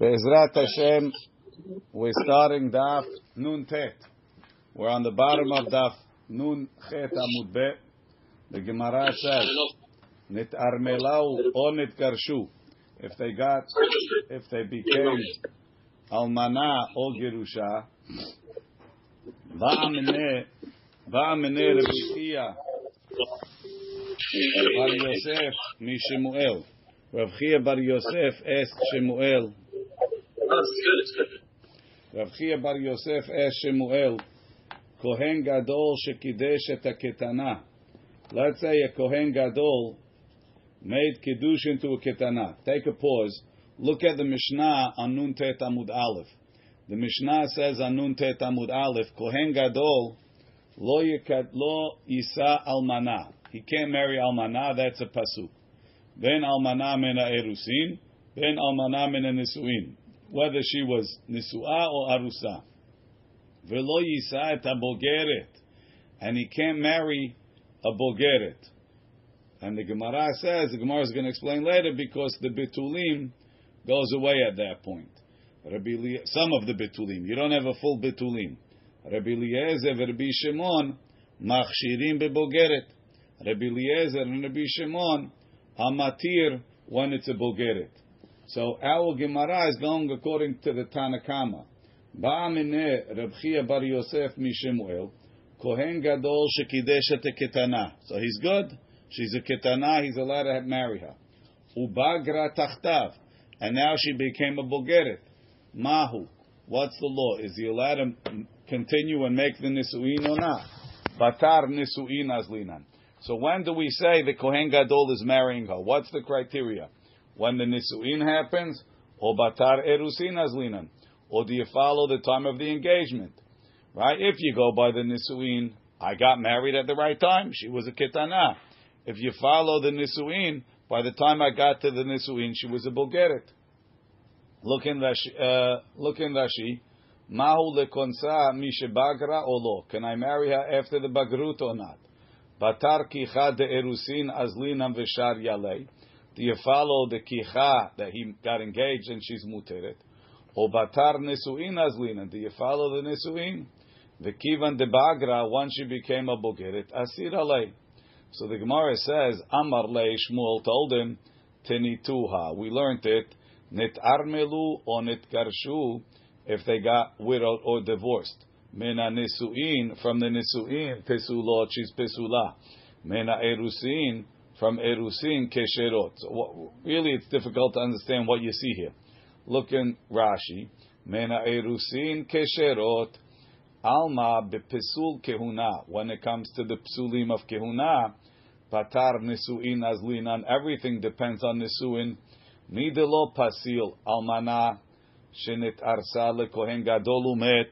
Be'ezrat Hashem, we're starting Daf Nun Tet. We're on the bottom of Daf Nun Chet Amud Bet. The Gemara says, Nit Armelau or Nit Garshu. If they got, if they became Almana or Gerusha, Va'amene, Va'amene Rebbe Bar Yosef Mishemuel. Rav Chia Bar Yosef asked Shemuel, Rav Chia Bar Yosef asked Shemuel, Kohen Gadol shekidesh et ketana. Let's say a Kohen Gadol made kiddush into a ketana. Take a pause. Look at the Mishnah on Nun Tet Amud Aleph. The Mishnah says on Nun Tet Amud Aleph, Kohen Gadol lo yikat lo yisa almana. He can't marry almana. That's a pasuk. Ben almana mena erusin. Ben almana mena nisuin whether she was nisua or arusa. Velo yisa et and he can't marry a bogeret. And the Gemara says the Gemara is going to explain later because the bitulim goes away at that point. Some of the bitulim, you don't have a full bitulim. Rabbi Eliezer, Rabbi Shimon, machshirim bebogeret. Rabbi Eliezer and Rabbi Shimon, amatir when it's a bogeret. So our Gemara is going according to the Tanna Kamma. Ba'amine Reb Chia Bar Yosef Mishemuel, Kohen Gadol Shekidesha Ketana. So he's good. She's a Ketana. He's allowed to marry her. Ubagra Tachtav. And now she became a Bogeret. Mahu. What's the law? Is he allowed to continue and make the Nisuin or not? Batar Nisuin Azlinan. So when do we say the Kohen Gadol is marrying her? What's the criteria? When the nisuin happens, or batar erusin azlinan, or do you follow the time of the engagement? Right? If you go by the nisuin, I got married at the right time. She was a ketana. If you follow the nisuin, by the time I got to the nisuin, she was a bogeret. Look in Rashi. Uh, look in Rashi. Mahu lekonsa mishebagra olo. Can I marry her after the bagrut or not? Batar kicha de erusin azlinam v'shar yalei. Do you follow the kicha that he got engaged and she's muteret? Or batar nesuin azlina? Do you follow the nesuin? The kivan de bagra once she became a bogeret asir alei. So the Gemara says Amar le Shmuel told him tenituha. We learned it net armelu or net garshu if they got widowed or divorced. Mena nesuin from the nesuin pesulot she's pesula. Mena erusin from Erusin Kesherot. So really, it's difficult to understand what you see here. Look in Rashi. Mena Erusin Kesherot. Alma bepesul kehuna. When it comes to the psulim of kehuna, patar nisuin azlinan. Everything depends on nisuin. Nidelo pasil almana shenit arsa lekohen gadol umet.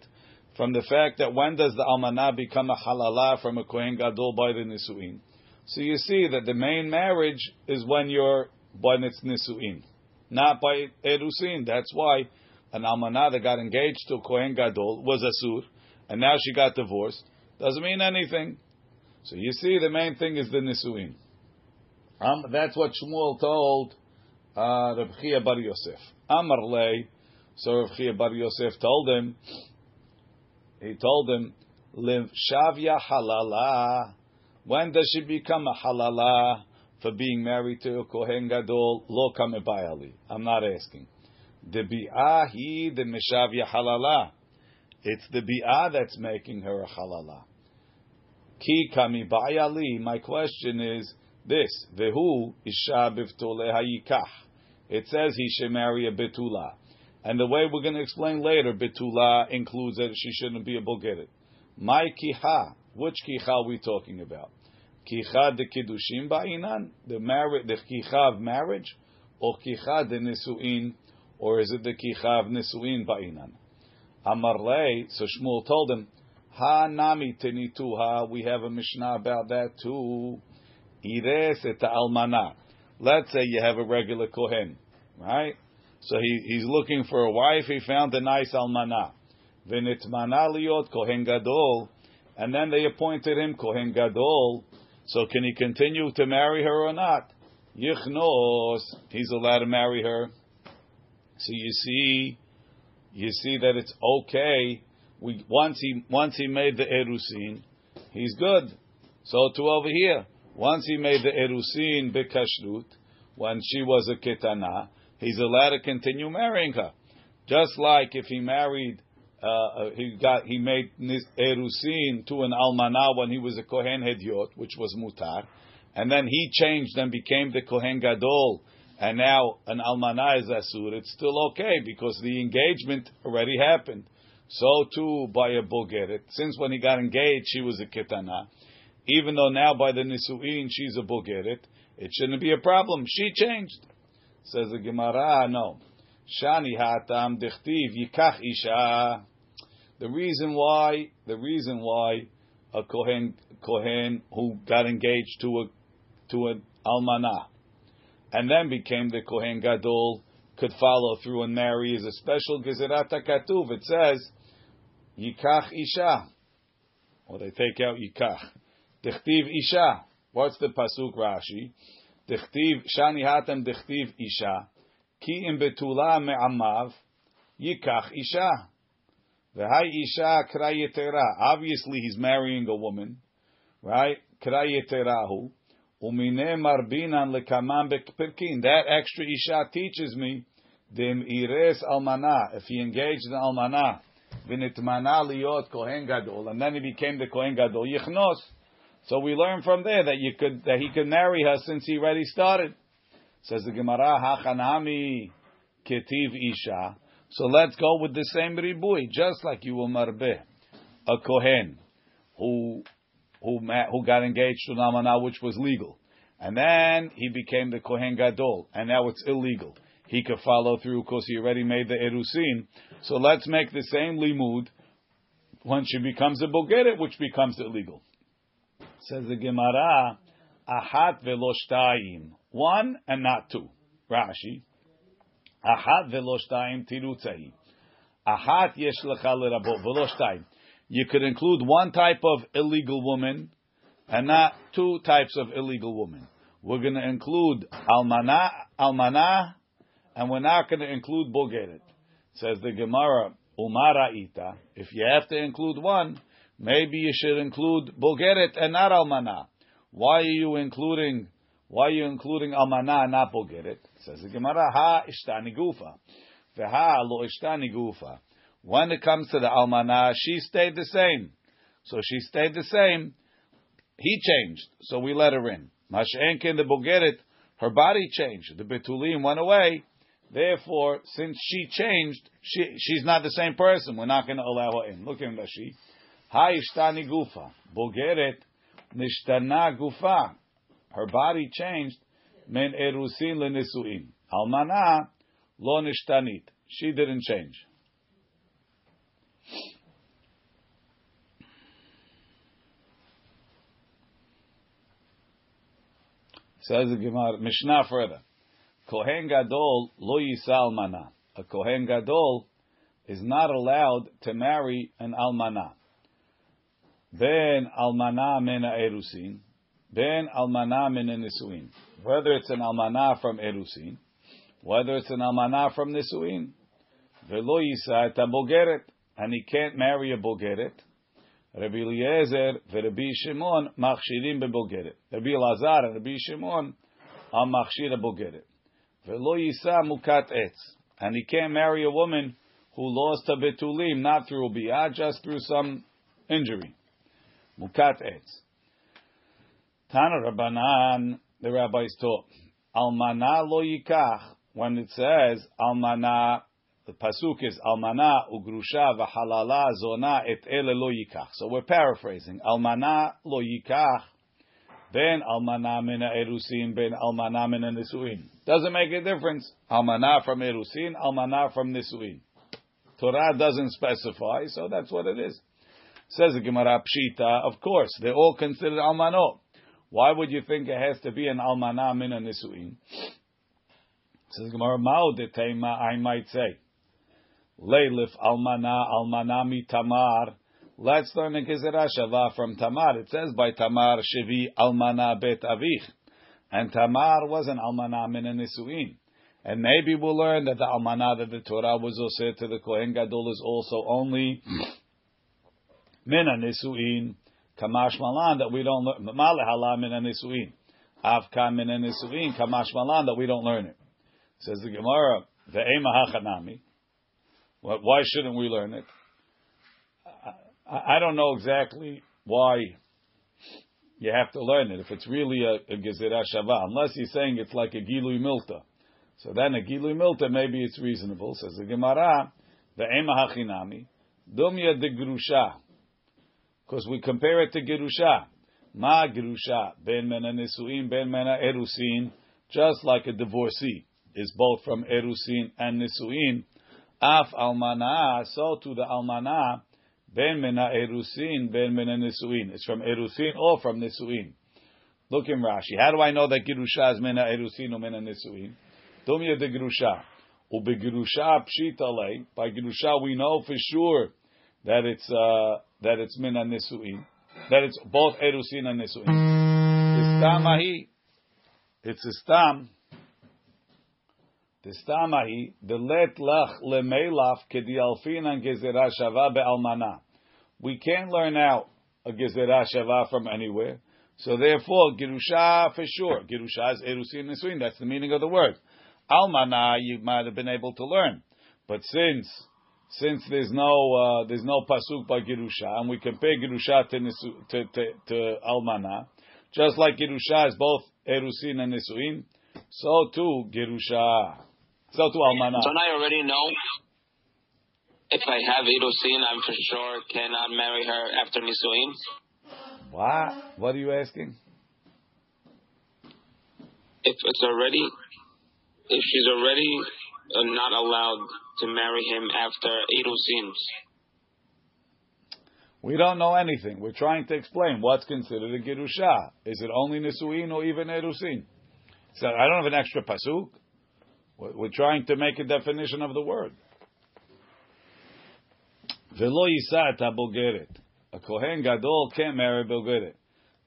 From the fact that when does the almana become a halala from a kohen gadol by the nisuin? So you see that the main marriage is when you're when it's nisuin, not by erusin. That's why an almanah that got engaged to kohen gadol was asur, and now she got divorced. Doesn't mean anything. So you see, the main thing is the nisuin. Um, that's what Shmuel told uh, Reb Chia Bar Yosef. Amar lei. So Reb Chia Bar Yosef told him. He told him, "Liv shavya halala." When does she become a halala for being married to a kohen gadol? Lo kamebayali. I'm not asking. The bi'ah he the meshavya halala. It's the bi'ah that's making her a halala. Ki kamibayali. My question is this: Vehu isha biftole hayikach. It says he should marry a betula. And the way we're going to explain later, betula includes that she shouldn't be a bogeret. My kiha, which kiha are we talking about? Kicha de kiddushim ba'inan, the marriage, the kicha of marriage, or kicha de nisuin, or is it the kicha of nisuin ba'inan? Amarlei, so Shmuel told him, ha nami tenituha, we have a Mishnah about that too. Ires et almana. Let's say you have a regular kohen, right? So he, he's looking for a wife. He found a nice almana. V'nitmana liot kohen gadol, and then they appointed him kohen gadol. So can he continue to marry her or not? Yichnos, he's allowed to marry her. So you see, you see that it's okay. We once he once he made the erusin, he's good. So to over here, once he made the erusin bekashrut, when she was a ketana, he's allowed to continue marrying her. Just like if he married, uh, he got he made erusin to an almana when he was a kohen hediot, which was mutar, and then he changed and became the kohen gadol, and now an almana is asur. It's still okay because the engagement already happened. So too by a bogeret. Since when he got engaged, she was a ketana. Even though now by the nisuin she's a bogeret, it shouldn't be a problem. She changed. Says the Gemara, no. Shani hatam dichtiv yikach isha. The reason why, the reason why a kohen kohen who got engaged to a to an almanah and then became the kohen gadol could follow through and marry is a special gezerat katuv. It says yikach isha, or they take out yikach. Dichtiv isha. What's the pasuk Rashi? Dichtiv shani hatem dichtiv isha. Betula me'amav yikach isha. V'hai isha krayetera. Obviously, he's marrying a woman, right? That extra isha teaches me ires almana. If he engaged in almana, and then he became the kohen gadol yichnos. So we learn from there that you could that he could marry her since he already started. Says the Gemara, Hachanami ketiv isha. So let's go with the same ribui, just like you will marbe a kohen who who who got engaged to Namana, which was legal, and then he became the kohen gadol, and now it's illegal. He could follow through because he already made the erusin. So let's make the same limud when she becomes a bogeret, which becomes illegal. Says the Gemara, Ahat veloshtayim. One and not two. Rashi. Ahat veloshtayim tirutzai. Ahat yesh lecha lerabot veloshtayim. You could include one type of illegal woman and not two types of illegal women. We're going to include almana, almana, and we're not going to include bogeret. Says the Gemara, umara ita. If you have to include one, Maybe you should include Bogeret and not Almana. Why are you including why are you including Almana and not Bogeret? Says the Gemara, Ha ishtani gufa. Veha lo ishtani gufa. When it comes to the Almana, she stayed the same. So she stayed the same. He changed. So we let her in. Mashenkin the Bogeret, her body changed. The Betulim went away. Therefore, since she changed, she, she's not the same person. We're not going to allow her in. Look at Rashi. Ha'ishtani gufa. Bogeret nishtana gufa. Her body changed. Men erusin lenisuin. Almana lo nishtanit. She didn't change. Says the Gemara, Mishnah further. Kohen Gadol lo yisa almana. A Kohen Gadol is not allowed to marry an almana. Ben almana mena erusin, ben almana mena nisuin. Whether it's an almana from erusin, whether it's an almana from nisuin, velo yisa et and he can't marry a bogeret. Rabbi Eliezer Rabbi Shimon machshirim bebogeret. Rabbi Elazar and Rabbi Shimon are machshir bogeret. Velo yisa mukat etz, and he can't marry a woman who lost a betulim not through biyah, just through some injury. Mukat etz. Tana Rabbanan, the rabbis taught, Almana lo yikach, when it says Almana, the pasuk is Almana ugrusha v'halala zona et ele lo yikach. So we're paraphrasing. Almana lo yikach, ben Almana mina erusin, ben Almana mina nisuin. Doesn't make a difference. Almana from erusin, Almana from nisuin. Torah doesn't specify, so that's what it is. Says the Gemara Pshita, of course, they're all considered almanot. Why would you think it has to be an almana min a nisuin? Says Gemara Mao de Tema, I might say. Leilif almana almana mi tamar. Let's learn a Gezerah Shava from Tamar. It says by Tamar Shevi almana bet avich. And Tamar was an almana min a nisuin. And maybe we'll learn that the almanah that the Torah was also said to the Kohen Gadol is also only mina nisuin kamash malan that we don't learn. Male hala mina nisuin. Avka nisuin kamash malan that we don't learn it. Says the Gemara, the hachanami. Why shouldn't we learn it? I don't know exactly why you have to learn it. If it's really a, a gezerah shava, unless he's saying it's like a gilui milta. So then a gilui milta, maybe it's reasonable. Says the Gemara, the ema hachinami, dumya de grusha. Because we compare it to gerusha. Ma gerusha, ben mena nisuin, ben mena erusin, just like a divorcee is both from erusin and nisuin. Af almana, so to the almana, ben mena erusin, ben mena nisuin. It's from erusin or from nisuin. Look in Rashi. How do I know that gerusha is mena erusin or mena nisuin? Dumya de gerusha. Ubegirusha pshita By gerusha we know for sure that it's uh, that it's mina nisuin, that it's both erusin and nisuin. Istamahi, it's a stam. The stamahi, the let lach lemelaf kedialfin and gezerah shava be'almana. We can't learn out a gezerah shava from anywhere. So therefore, girusha for sure. Girusha is erusin nisuin. That's the meaning of the word. Almana, you might have been able to learn. But since since there's no uh, there's no pasuk by Girusha, and we compare Girusha to, to, to, to Almana, just like Girusha is both Erusin and Nisuin, so too Girusha, so too Almana. Don't I already know if I have Erusin, I'm for sure cannot marry her after Nisuin? What? What are you asking? If it's already, if she's already not allowed to marry him after Erusin? We don't know anything. We're trying to explain what's considered a Girusha. Is it only Nisuin or even Erusin? So I don't have an extra pasuk. We're trying to make a definition of the word. Velo yisat abogeret. A kohen gadol can't marry bogeret.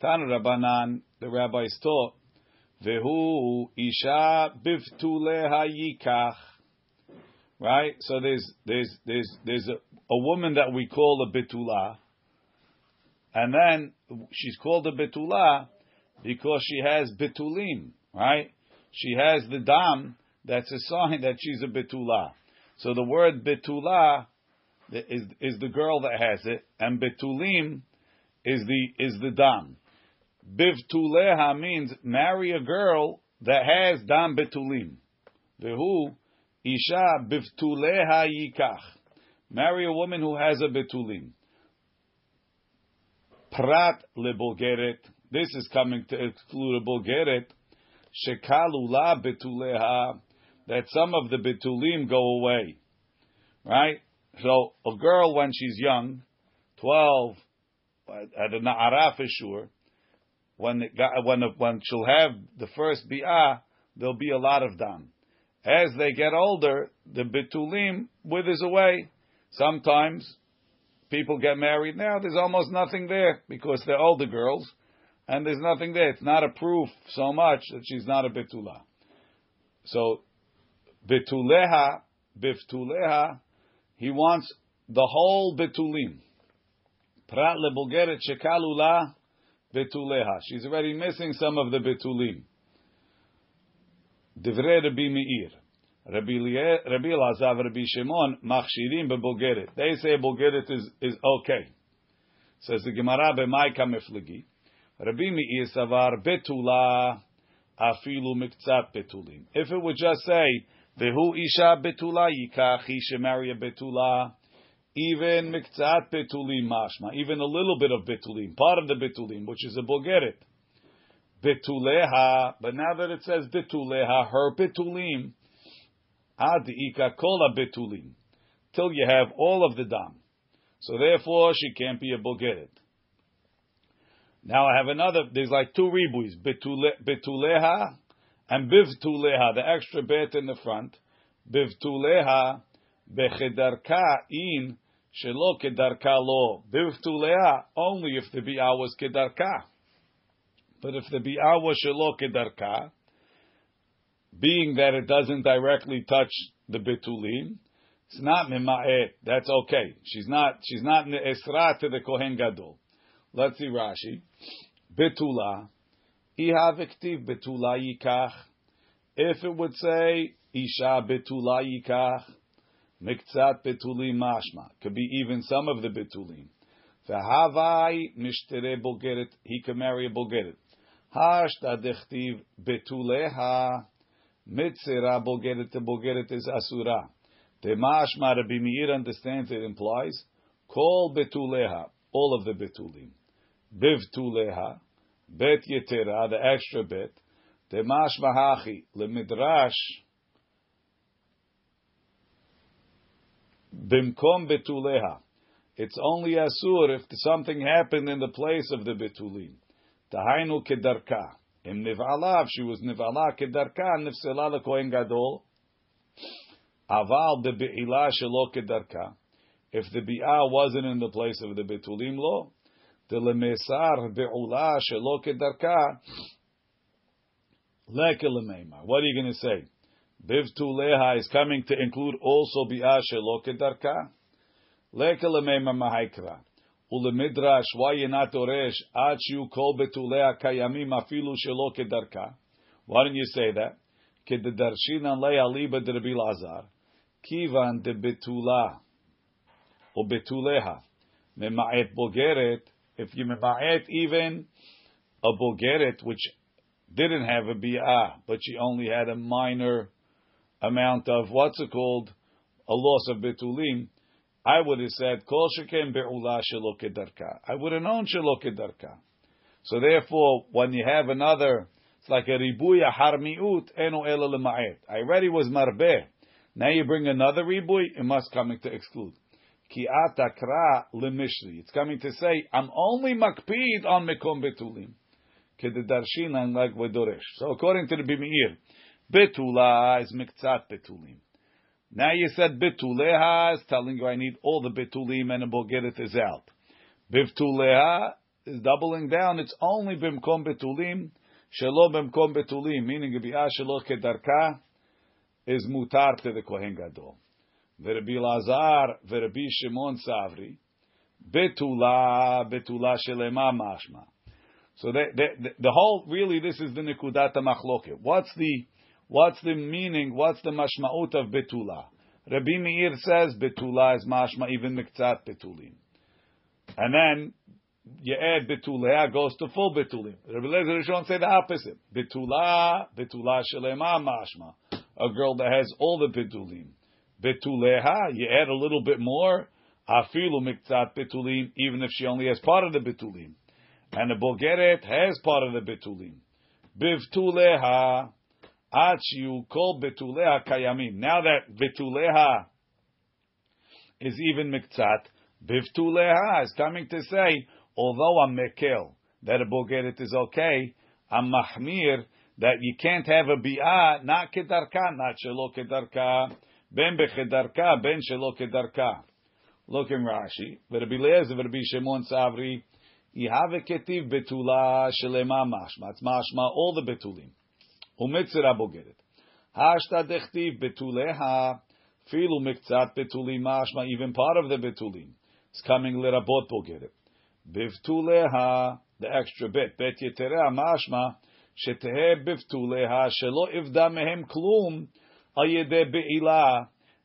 Tanu Rabbanan, the rabbis taught, vehu isha bivtuleha yikach right? So there's there's there's there's a, a woman that we call a betula, and then she's called a betula because she has betulim, right? She has the dam that's a sign that she's a betula. So the word betula is is the girl that has it, and betulim is the is the dam. Bivtuleha means marry a girl that has dam betulim. Vehu Isha biftuleha yikach. Marry a woman who has a betulim. Prat lebogeret. This is coming to exclude a bogeret. Shekalula betuleha. That some of the betulim go away. Right? So a girl when she's young, 12, at a na'ara for sure, when, it got, when, when she'll have the first bi'ah, there'll be a lot of dam. As they get older, the bitulim withers away. Sometimes people get married now, there's almost nothing there because they're older girls, and there's nothing there. It's not a proof so much that she's not a bitula. So, bituleha, biftuleha, he wants the whole bitulim. Prat lebogeret shekalula bituleha. She's already missing some of the bitulim. Divrei Rabbi Meir. Rabbi Elazar, Rabbi Shimon, machshirim. They say bogeret is, is okay. Says the Gemara meflegi. Rabbi Meir savar betula afilu miktzat betulim. If it would just say, Vehu isha betula yikach, he should marry a betula, even miktzat betulim mashma, even a little bit of betulim, part of the betulim, which is a bogeret betuleha, but now that it says betuleha, her betulim, adika kola betulim, till you have all of the dam. So therefore, she can't be a bogeret. Now I have another. There's like two ribuis, betuleha and bivtuleha, the extra bet in the front. Bivtuleha bechedarka in shelo kedarka lo. Bivtuleha only if the bi'ah was kedarka. But if the bi'ah was shelo kedarka, being that it doesn't directly touch the betulim, it's not mima'et. That's okay. She's not. She's not esra to the kohen gadol. Let's see Rashi. Betula. Iha v'ktiv betula yikach. If it would say isha betula yikach, miktzat betulim mashma. Could be even some of the betulim. V'havai mishtere bogeret. He can marry a bogeret. Hashta dechtiv betuleha. Mitzera bogeret. The bogeret is asura. The mashma Rabbi Meir understands it implies kol betuleha. All of the betulim. Bivtuleha. Bet yetera. The extra bit. The mashma hachi. Le midrash. Bimkom betuleha. It's only asur if something happened in the place of the betulim. Tahainu kedarka. In niv'ala, if she was niv'ala kedarka, nifsela lekohen gadol. Aval de be'ilah shelo kedarka. If the bi'ah wasn't in the place of the betulim lo, the lemesar be'ula shelo kedarka, leke lemeimar. What are you going to say? Bivtuleha is coming to include also bi'ah shelo kedarka? Mahaikra. Why not? Why don't you say that? De Rabbi Lazar. Kivan de betula. Or betuleha. Mema'et bogeret. If you mema'et even a bogeret, which didn't have a bi'ah, but she only had a minor amount of, what's it called? A loss of betulim. I would have said, Kol shekem be'ula shelo kedarka. I would have known shelo kedarka. So therefore, when you have another, it's like a ribuya harmiut eno ela lema'et. I already was marbeh. Now you bring another ribuy, it must come to exclude. Ki atakra lemishri. It's coming to say, I'm only makpid on mekom betulim. Kededarshin like vedoresh. So according to the Bimir, betula is miktzat betulim. Now you said betuleha is telling you I need all the betulim and a bogeret is out. Bivtuleha is doubling down. It's only bimkom betulim, shelo bimkom betulim, meaning bi'ah shelo kedarka is mutar to the kohen gadol. V'Rabbi Lazar, v'Rabbi Shimon Savri, betula, betula shelema mashma. So the, the, the whole, really, this is the nekudat machloket. What's the What's the meaning? What's the mashmaut of betula? Rabbi Meir says betula is mashma even miktzat betulim, and then you add betulea goes to full betulim. Rabbi Lezer Rishon say the opposite. Betula, betula shelema mashma. A girl that has all the betulim. Betuleha, you add a little bit more. Afilu miktzat betulim, even if she only has part of the betulim. And the bogeret has part of the betulim. Bivtuleha. Now that betuleha is even miktzat, bivtuleha is coming to say, although I'm mekel, that a bogeret is okay, I'm mahmir, that you can't have a bi'ah, not kedarka, not shelo kedarka, ben bechedarka, ben shelo kedarka. Look in Rashi, Lezer, Rabbi Shimon Savri, Yihave ketiv betula shelema mashma. It's mashma, all the betulim. ומצרה בוגרת. השתא דכתיב בתוליha, אפילו מקצת בתולים משמע, even part of the בתולים. It's coming לרבות בוגרת. בבתוליה, the extra bit, בית יתרה משמע, שתהא בבתוליה, שלא אבדה מהם כלום על ידי בעילה,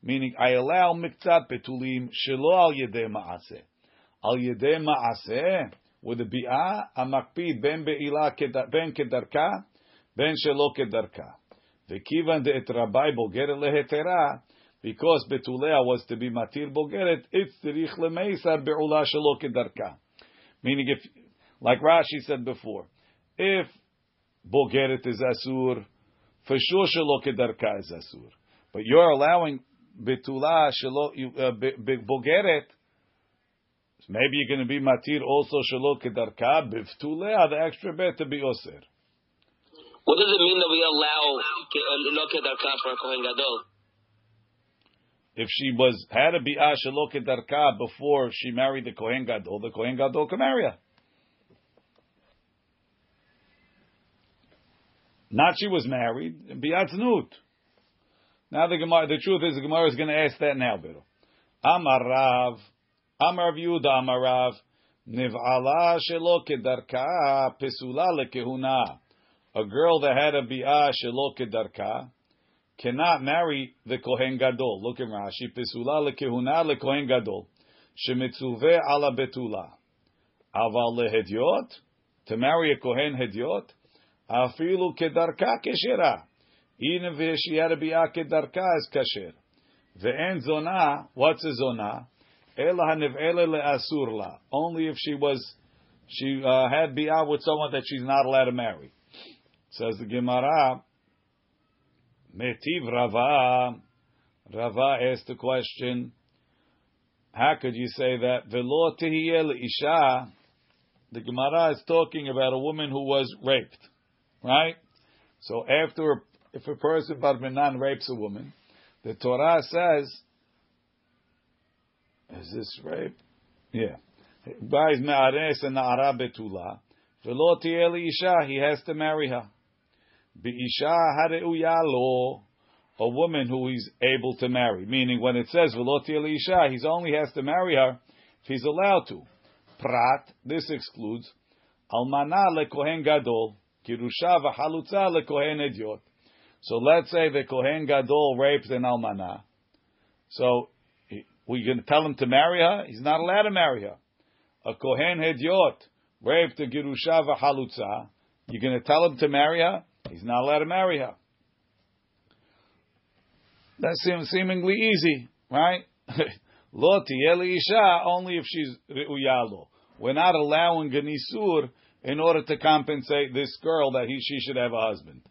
meaning I allow מקצת בתולים שלא על ידי מעשה. על ידי מעשה, with a ביאה, המקפיד בין בעילה, בין כדרכה, ben shelo kedarka. V'kivan de'et rabbi bogeret lehetera, because betulea was to be matir bogeret, it's tzirich lemeisar be'ula shelo kedarka. Meaning, if, like Rashi said before, if bogeret is asur, for sure shelo kedarka is asur. But you're allowing betula shelo uh, bogeret. Maybe you're going to be matir also shelo kedarka b'ftulea the extra bit to be osir. What does it mean that we allow uh, lo kedarka for a kohen gadol? If she was had a bi'ah shelo kedarka before she married the kohen gadol, the kohen gadol can marry her. Not she was married, biatznut. Now the Gemara, the truth is the Gemara is going to ask that now, Bill. Amar Rav, Amar Yehuda, Amar Rav, Niv'ala shelo kedarka pesula lekehuna. A girl that had a bi'ah shelo kedarka cannot marry the Kohen Gadol. Look at Rashi. Pesula lekehuna lekohen Gadol. Shemitzuve ala betula. Aval lehediot. To marry a Kohen hediot. Afilu kedarka keshera. Even if she had a bi'ah kedarka is kasher. Ve'en zona. What's a zona? Only if she was, she uh, had bi'ah with someone that she's not allowed to marry. Says the Gemara, Metiv Rava. Rava asked the question, how could you say that? Velo isha. The Gemara is talking about a woman who was raped, right? So after, if a person barminan rapes a woman, the Torah says is this rape? Yeah. He has to marry her. Be'isha hareuya lo, a woman who he's able to marry. Meaning when it says v'lo isha, he only has to marry her if he's allowed to. Prat, this excludes almana lekohen gadol, kirusha v'halutza lekohen ediot. So let's say the kohen gadol rapes an almana. So we're going to tell him to marry her? He's not allowed to marry her. A Kohen Hediot, raped a Girusha v'halutza, you're going to tell him to marry her? He's not allowed to marry her. That seems seemingly easy, right? Lo isha only if she's re'uyalo. We're not allowing Ganisur in order to compensate this girl that he, she should have a husband.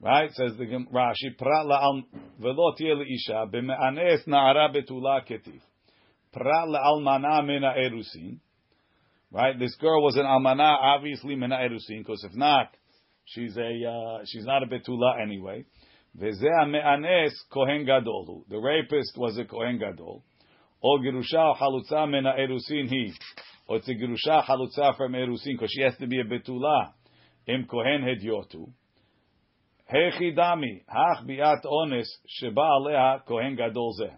Right? Says the Rashi, Prat la'al velo tiye isha b'me'anes na'ara betula ketif. Prat la'almana mina erusin. Right? This girl was an almana, obviously mina erusin, because if not, she's a uh, she's not a betula anyway. The rapist was a kohen gadol. Or it's a girusha halutza from erusin, because she has to be a zeh.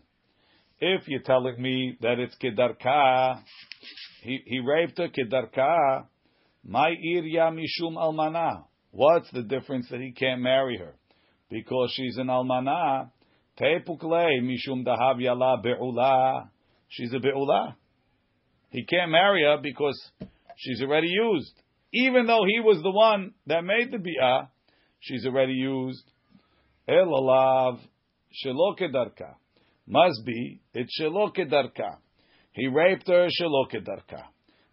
If you're telling me that it's kedarka, he, he raped her kedarka, my irya mishum almana. What's the difference that he can't marry her? Because she's an almana. Tepukle mishum dahav yala be'ula. She's a be'ula. He can't marry her because she's already used. Even though he was the one that made the bi'ah, she's already used. El alav shelo kedarka. Must be, it's shelo kedarka. He raped her shelo kedarka.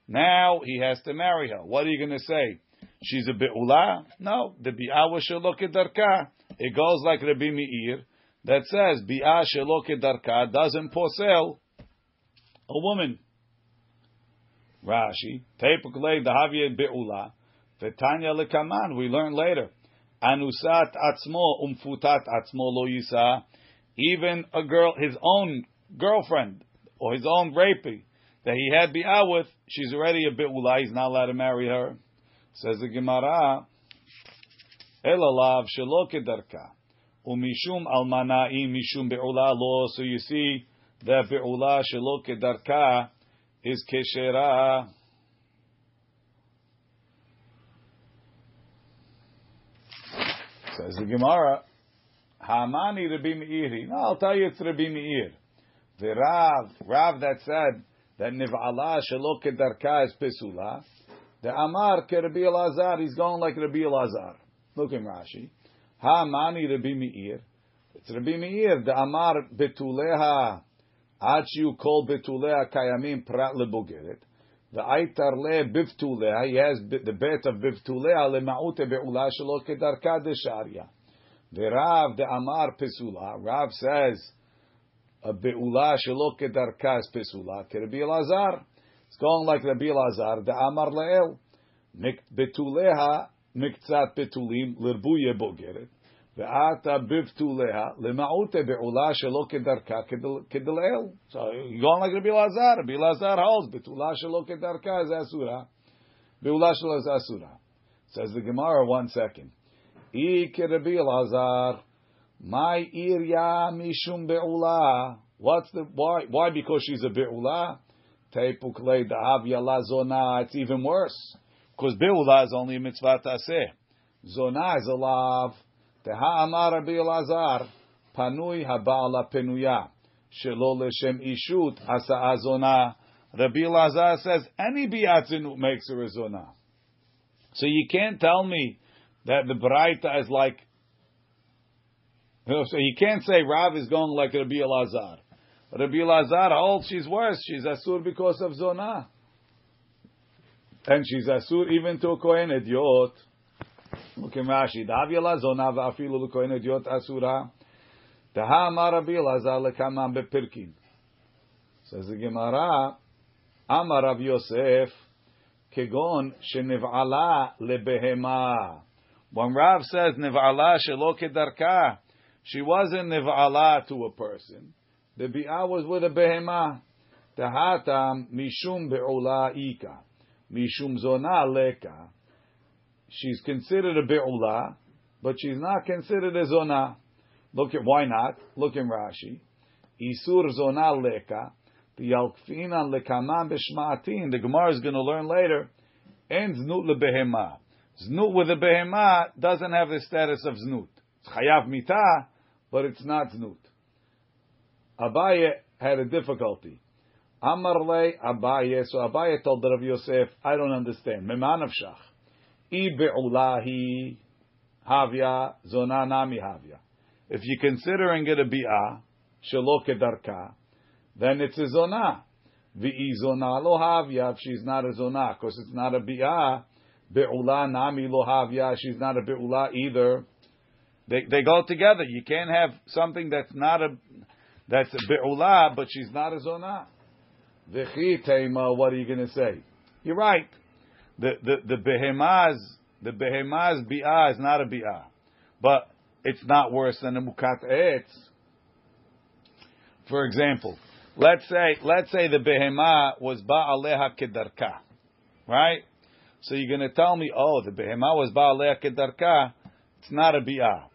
Now he has to marry her. What are you going to say? She's a be'ula? No, the bi'ah was shelo kedarka. It goes like Rabbi Meir that says bi'ah shelo kedarka doesn't posel a woman. Rashi, Tepuk le dahavye be'ula, Vetanya lekaman, we learn later. Anusat atzmo umfutat atzmo lo yisa. Even a girl, his own girlfriend or his own rapee that he had bi'ah with, she's already a bioula. He's not allowed to marry her. Says the Gemara, elalav shelo kedarka umishum almana'i mishum be'ula lo. So you see that be'ula shelo kedarka is keshera. Says the Gemara, Hamani Rabbi Meiri. No, I'll tell you it's Rabbi Meir. The Rav, Rav that said that Niv'ala Shelo Kedarka is Pesula. The Amar ke Rabbi Elazar, he's going like Rabbi Elazar. Look in Rashi. Ha Hamani Rabbi Meir. It's Rabbi Meir. The Amar Betuleha. Ad you call Betuleha Kayamim Prat Lebogeret. The aitar le bivtulea, he has the bet of bivtulea le ma'ute be'ula shelo kedarka de sharia. The Rav, the Amar pesula, Rav says, a be'ula shelo kedarka pesula, ke Rabbi Elazar. It's going like Rabbi Lazar, the Amar Leel, betuleha miktzat betulim lirbuye bogeret, ve'ata bivtuleha lemaute be'ula shelo kedarka kedel So you're going like Rabbi Lazar. Rabbi Lazar holds betula shelo is asura, be'ula shelo is asura. Says the Gemara, one second. Ike Rabbi Lazar, my irya mishum be'ula. What's the why? Why? Because she's a Beulah? Teipuk le da'avya la zona. It's even worse. Because be'ula is only a mitzvah taseh. Zona is a lav. Teha amar Rabbi Elazar. Panui haba'ala penuya. Shelo leshem ishut asa zona. Rabbi Elazar says any bi'atzinu makes her a zona. So you can't tell me that the Braita is like You know, so you can't say Rav is going like Rabbi Elazar. Rabbi Elazar holds she's worse. She's asur because of zona, and she's asur even to a kohen hediot. Look at Rashi. Davila zona va'afilu l'kohen hediot asura. Taha amar Rabbi Elazar lekamam bepirkin. Says the Gemara. Amar Rav Yosef kegon sheniv'ala lebehema. When Rav says niv'ala shelo kedarka, she wasn't niv'ala to a person. The bi'ah was with a behemah. Tahatam mishum be'ula ika. Mishum zona leka. She's considered a be'ula, but she's not considered a zona. Look at, why not? Look in Rashi. Isur zona leka. The yalkfinan lekaman b'shma'atin. The Gemara is going to learn later. And znut lebehemah. Znut with a behemah doesn't have the status of znut. It's chayav mitah, but it's not znut. Abaye had a difficulty. Amar le Abaye, so Abaye told Rav Yosef, I don't understand. Meman of shach. I be'ulahi havya zona nami havya. If you're considering it a bi'ah, shelo kedarka, then it's a zona. V'i zona lo havya, if she's not a zona, because it's not a bi'ah, be'ula nami lo havya, she's not a be'ula either. They, they go together. You can't have something that's not a that's be'ula, but she's not a zona. V'chi teima, what are you going to say? You're right. The the the behemaz the behemaz bi'ah is not a bi'ah, but it's not worse than a mukat etz. For example, let's say let's say the behemah was ba'aleha kedarka, right? So you're going to tell me, oh, the behemah was ba'aleha kedarka. It's not a bi'ah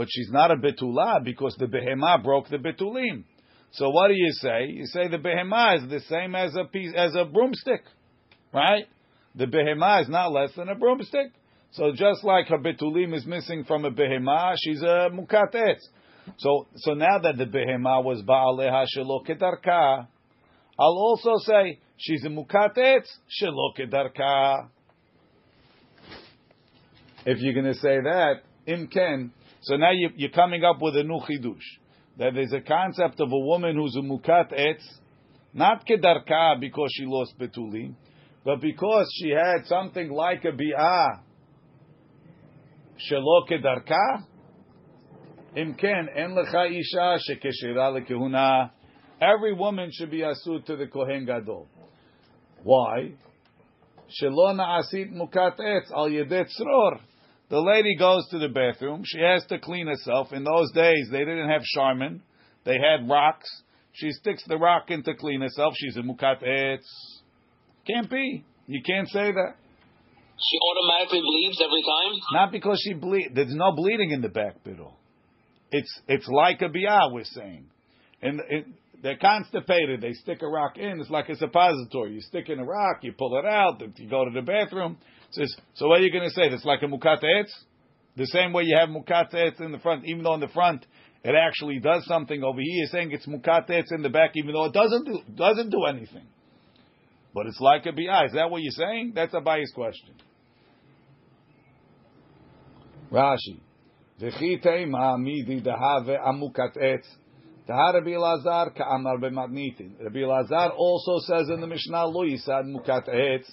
but she's not a betula because the behemah broke the betulim. So what do you say? You say the behemah is the same as a piece as a broomstick, right? The behemah is not less than a broomstick. So just like her betulim is missing from a behemah, she's a mukatetz. So so now that the behemah was ba'aleha shelo kedarka, I'll also say she's a mukatetz shelo kedarka. If you're going to say that, imken, so now you, you're coming up with a new chidush that there's a concept of a woman who's a mukat etz, not kedarka because she lost betulim, but because she had something like a bi'ah, shelo kedarka. Imken en lecha isha shekeshira lekehuna. Every woman should be asur to the kohen gadol. Why? Shelo na'asit mukat etz al yedet tzror. The lady goes to the bathroom. She has to clean herself. In those days, they didn't have Charmin. They had rocks. She sticks the rock in to clean herself. She's a mukat etz. Can't be. You can't say that. She automatically bleeds every time? Not because she bleed. There's no bleeding in the back biddle. It's it's like a biah, we're saying. And it, they're constipated. They stick a rock in. It's like a suppository. You stick in a rock, you pull it out. You go to the bathroom, says, so what are you going to say? That's like a mukat etz? The same way you have mukat etz in the front, even though in the front it actually does something. Over here, you're saying it's mukat etz in the back, even though it doesn't do, doesn't do anything. But it's like a bi. Is that what you're saying? That's Abaye's question. Rashi. V'chi teima midi dahave amukat etz. Rabbi Elazar ka'amar. Rabbi Elazar also says in the Mishnah, lo yisad mukat etz.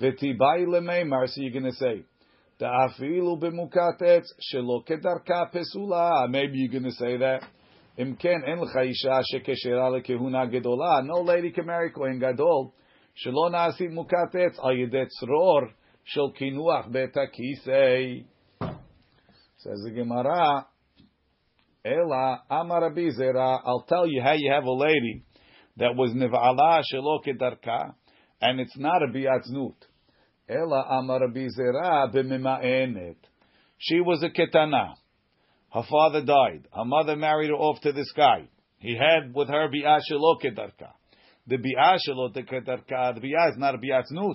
V'tibai lemeimar, so you're going to say, Ta'afilu b'mukat etz shelo kedarka pesula. Maybe you're going to say that. Im ken en l'cha isha shekeshera lekehuna gedola. No lady can marry kohen gadol. Shelo na'asit mukat etz al yedet tzror shel kinuach betakisei. Says the Gemara, Ela Amar Zera. I'll tell you how you have a lady that was niv'ala shelo kedarka, and it's not a biatznut. Ela Amar Zera b'mima'enet. She was a ketana. Her father died. Her mother married her off to this guy. He had with her bi'ah shelo kedarka. The bi'ah shelo kedarka, the bi'ah is not a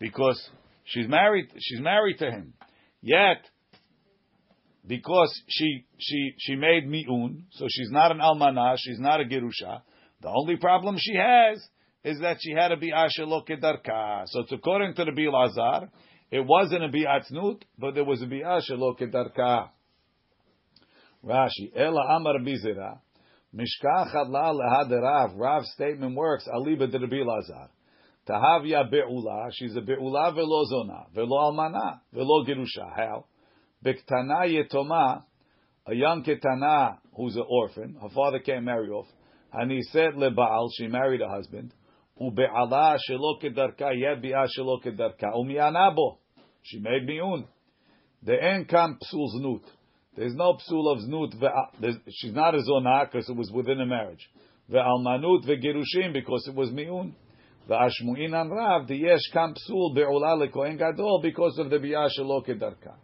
because she's married, she's married to him. Yet, because she, she, she made mi'un, so she's not an almanah, she's not a gerusha, the only problem she has is that she had a bi'ah shelo kedarka. So it's according to the Bilazar, it wasn't a bi'atznut, but there was a bi'ah shelo kedarka. Rashi, Ela Amar Bizera, Mishkachat la lehad Rav. Rav's statement works, Aliba de Rabbi Lazar. Tahavya be'ula, she's a be'ula velo zona, velo almana, velo gerusha. How? Bektana yetoma, a young ketana who's an orphan, her father can't marry off. And he said lebaal, she married a husband. Ube'ala shelo kedarka, yet bi'a shelo kedarka. Umianabo. She made mi'un. The en kam psul znut. There's no psul of znut. She's not a zonah because it was within a marriage. Ve'almanut ve'gerushim because it was mi'un. Ve'ashmu'in an rav the yesh kam psul be'ula lekohen gadol because of the bi'ah shelo kedarka.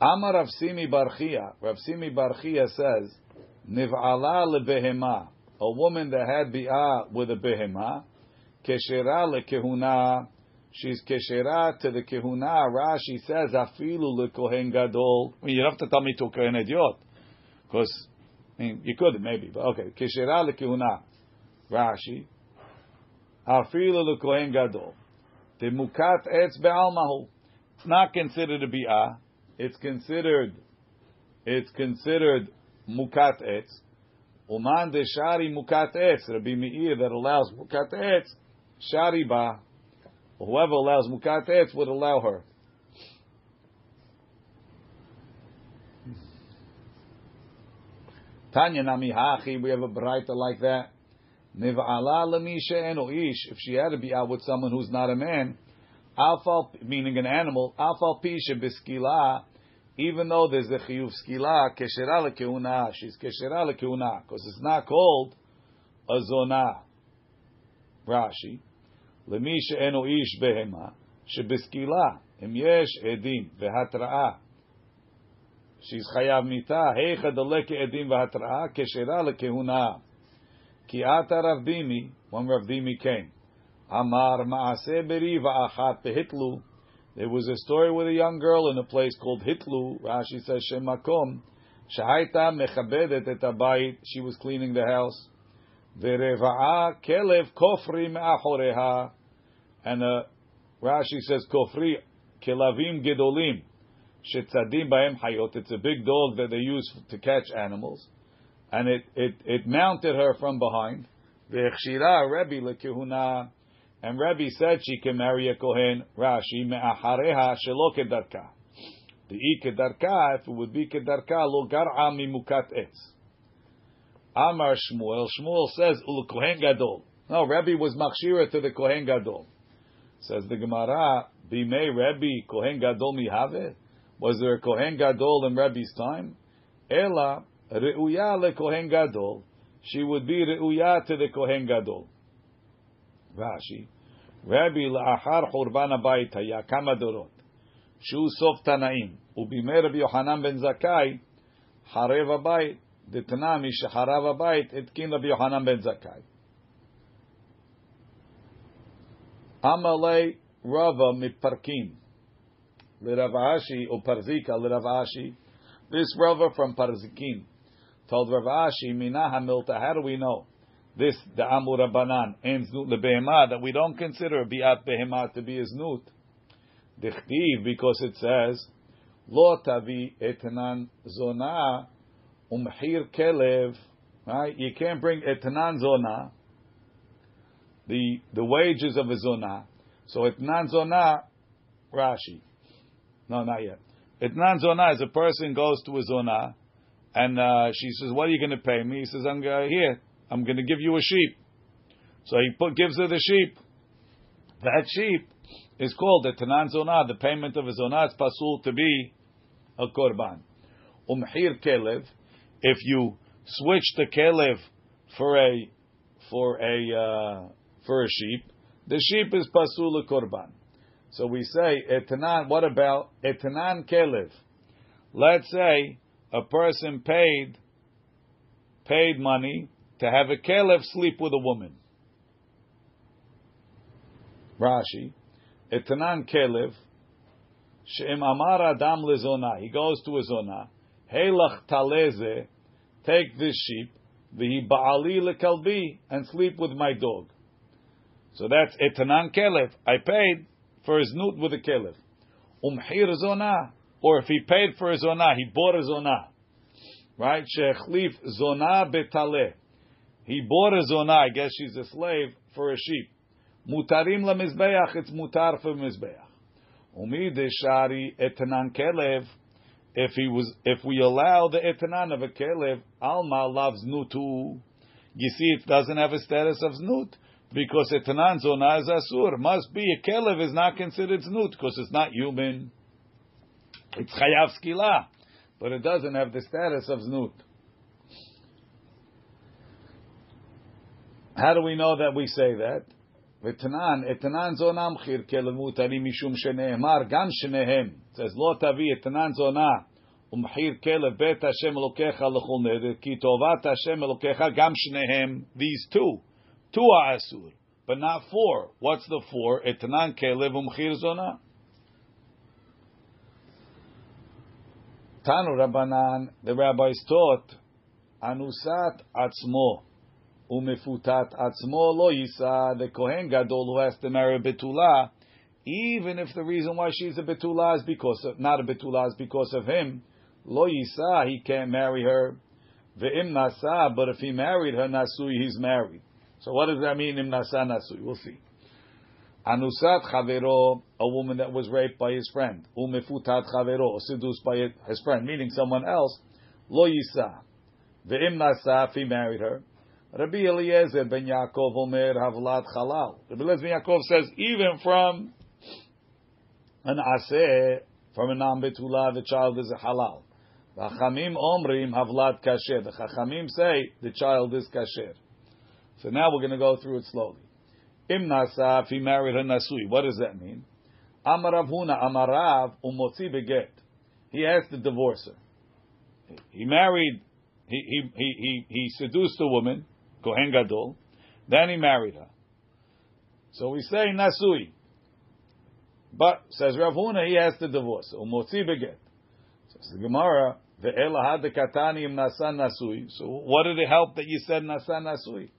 Amar Rav Shimi bar Chiya. Rav Shimi bar Chiya says, Niv'ala lebehema. A woman that had bi'ah with a behema, keshera lekehuna she's keshera to the kehuna. Rashi says afilu lekohen gadol. I mean, you don't have to tell me to kohen hediot, because I mean you could maybe, but okay. Keshera lekehuna. Rashi afilu lekohen gadol. The mukat etz be'almahu. It's not considered a bi'ah. It's considered. It's considered mukat etz. Uman de shari mukat etz. Rabbi Meir that allows mukat etz. Shari ba whoever allows mukat would allow her. Tanya nami hachi, we have a braita like that. Niv'ala lemisha eno ish. If she had to be out with someone who's not a man, alfal meaning an animal, alfal pisha biskila even though there's a chiyuv skila keshera lekeuna, she's keshera lekeuna because it's not called a zona. Rashi, lemi she'enu ish behema shebeskila im yesh edim vehatraa. She's chayav mita heicha deleke edim vehatraa keshera lekeuna. Ki ata Rav Dimi when Rav Dimi came, amar maase beri va'achat behitlu. There was a story with a young girl in a place called Hitlu. Rashi says Shemakom. Shahaita mechabedet et abayit. She was cleaning the house. Vereva'a kelev kofri me'achoreha. And uh, Rashi says kofri kelavim gedolim. Shetzadim baem hayot. It's a big dog that they use to catch animals. And it, it, it mounted her from behind. Rebi and Rebbe said she can marry a kohen. Rashi me'achareha shelo kedarka. The kedarka, if it would be kedarka, lo gar'a mimukat etz. Amar Shmuel. Shmuel says ul kohen gadol. No, Rebbe was machshira to the kohen gadol. Says the Gemara, Bimei Rebbe Kohen Gadol Mihave? Was there a Kohen Gadol in Rebbe's time? Ela Reuya le Kohen Gadol. She would be Reuya to the Kohen Gadol. Rashi. Rabbi la'achar churban habayit haya kama dorot. Shu sof tanaim. Ubimei Rabbi Yohanan ben Zakai, harev habayit. דתנא משחרב הבית התקין רבי יוחנן בן זכאי. Amale Rava mitparkim. Liravashi or Parzika Liravashi. This Rava from Parzikim told Ravashi Mina Hamilta. How do we know This the Amur Banan ends nut lebehema that we don't consider biat behema to be a znut? Dichtiv because it says Lo tavi etnan zona umhir kelev. Right? You can't bring etnan zona the the wages of a zona. So etnan zona, Rashi. No, not yet. Etnan zona is a person goes to a zona, and uh, she says, "What are you going to pay me?" He says, "I'm uh, here. I'm going to give you a sheep." So he put, gives her the sheep. That sheep is called a tanan zona. The payment of a zona is pasul to be a korban. Umhir kelev. If you switch the kelev for a for a uh, for a sheep, the sheep is pasul a korban. So we say etanan. What about etanan kelev? Let's say a person paid paid money to have a kelev sleep with a woman. Rashi, etanan kelev. She'im amar adam lezona. He goes to a zona. Heilach taleze. Take this sheep. V'hi ba'ali lekalbi. And sleep with my dog. So that's etanan kelev. I paid for his nut with a kelev. Umhir zona. Or if he paid for a zona, he bought a zona. Right? Shechlif zona betale. He bought a zona, I guess she's a slave, for a sheep. Mutarim la mizbeach, it's mutar for mizbeach. Umi shari etanan kelev. If he was, if we allow the etanan of a kelev, alma loves nutu. You see, it doesn't have a status of znut because etanan zona is asur. Must be a kelev is not considered znut because it's not human. It's chayav skila, but it doesn't have the status of znut. How do we know that we say that? ותנן, אתנן זונה מחיר כלמות אני משום שנאמר גם שניהם. says לא תביא אתנן זונה ומחיר כלב בית השם אלוקיך לכל נדר, כי טובת השם אלוקיך גם שניהם, these two, two are אסור, but not four. What's the four? אתנן כלב ומחיר זונה. Tanu Rabbanan, the rabbis taught, Anusat Atzmo, Umefutat Atzmo Lo Yisa, the Kohen Gadol who has to marry Betula, even if the reason why she's a Betula is because of, not a Betula is because of him, Lo Yisa, he can't marry her. Ve'im Nasa, but if he married her Nasui, he's married. So what does that mean, Im Nasa Nasui? We'll see. Anusat chavero, a woman that was raped by his friend. Umefutat chavero, seduced by his friend, meaning someone else. Lo yisa. Ve'im nasa, if he married her. Rabbi Eliezer ben Yaakov omer havlat halal. Rabbi Eliezer ben Yaakov says, even from an aseh, from a non-betula, the child is a halal. The Chachamim omrim havlat kasher. The Chachamim say the child is kasher. So now we're going to go through it slowly. Im nasa, if he married her nasui, what does that mean? Amarav huna amarav umotzi beget. He has to divorce her. He married, he, he, he, he, he seduced a woman, Kohen Gadol, then he married her. So we say nasui. But, says Rav Huna, he has to divorce. Umotzi beget. Says the Gemara, the katani im nasa nasui. So what did it help that you said nasan nasui?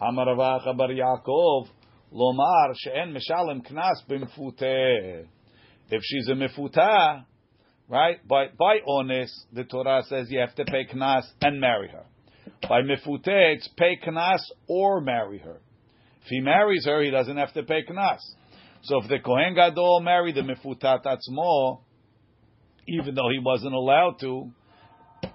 Amarav bar Yaakov, Lomar she'en mishalem knas b'mfuteh. If she's a mifuta, right? By by honest, the Torah says you have to pay knas and marry her. By mifuteh, it's pay knas or marry her. If he marries her, he doesn't have to pay knas. So if the Kohen Gadol married the mifutat atzmo, even though he wasn't allowed to,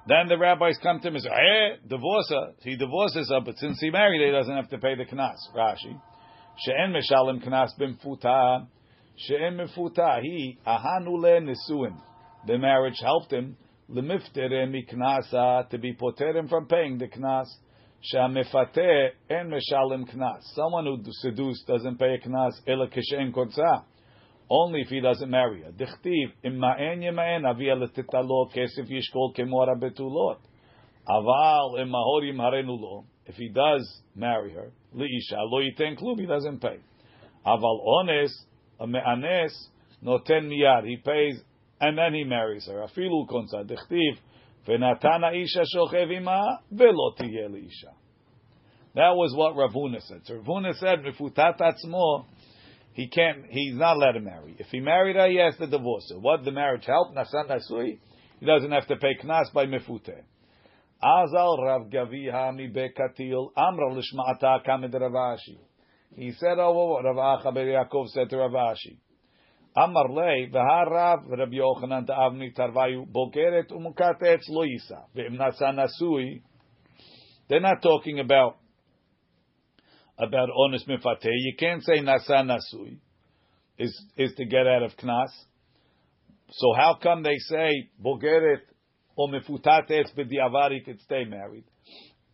then the rabbis come to him and say, eh, "Hey, divorce her." He divorces her, but since he married her, he doesn't have to pay the knas. Rashi. She'en meshalem knas b'mfuta. She'en mfuta. He ahanu le nisuin. The marriage helped him lemiftere miknasa to be poterim from paying the knas. She'amefate en meshalem knas. Someone who seduced doesn't pay a knas ela kishen. Only if he doesn't marry her. Dichtiv imma'en yema'en avia letitalo yishkol kemora betulot. Aval immahor yimharenu lo. If he does marry her, liisha lo yiten klum, he doesn't pay. Aval ones, me'anes, noten miyad, he pays and then he marries her. Afilu konsa dichtiv v'natana isha shochev ima velo tiyeh liisha. That was what Ravuna said. So Ravuna said, "Mifutat atzmo." He can't. He's not allowed to marry. If he married her, he has to divorce her. What the marriage help? Nasan nasui. He doesn't have to pay knas by mefute. Azal Rav Gaviha mi bekatil amra lishma'ata kamed Rav Ashi. He said oh, over what Rav Acha Yaakov said to Rav Ashi. Amar lei v'har Rav Rabbi Yochanan ta'avni tarvayu bogeret umukatet lo yisa ve'im nasui. They're not talking about about honest mifate. You can't say nasa nasui is is to get out of knas. So how come they say bogeret or mifutat etz b'diavari could stay married?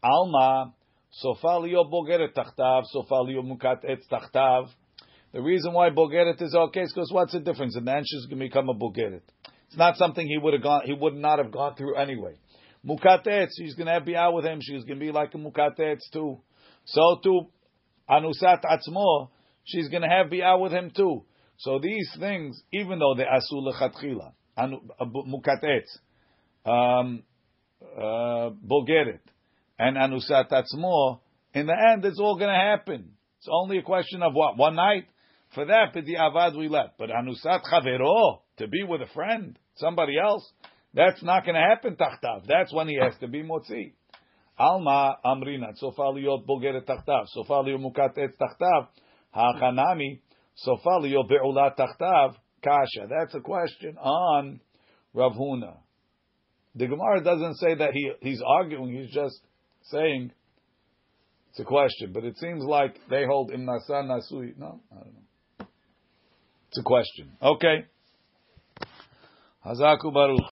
Alma sofalio bogeret tachtav sofalio mukat etz tachtav. The reason why Bogeret is okay is because what's the difference? And then she's going to become a Bogeret. It's not something he would have gone, he would not have gone through anyway. Mukatetz, she's going to be out with him. She's going to be like a Mukatetz too. So too, Anusat Atzmo, she's going to have be out with him too. So these things, even though they asul lechatchila, Mukatetz, um, uh, Bogeret, and Anusat Atzmo, in the end, it's all going to happen. It's only a question of what? One night? For that, the avad we let. But Anusat Chavero, to be with a friend, somebody else, that's not going to happen tachtav. That's when he has to be motzi. Alma amrina, sofa liyot bogeret tachtav, sofa liyot mukatet tachtav, hachanami, sofa be'ulat tachtav, kasha. That's a question on Rav Huna. The Gemara doesn't say that he, he's arguing, he's just saying it's a question, but it seems like they hold im nasa nasui. No, I don't know. It's a question. Okay. Hazaku Baruch.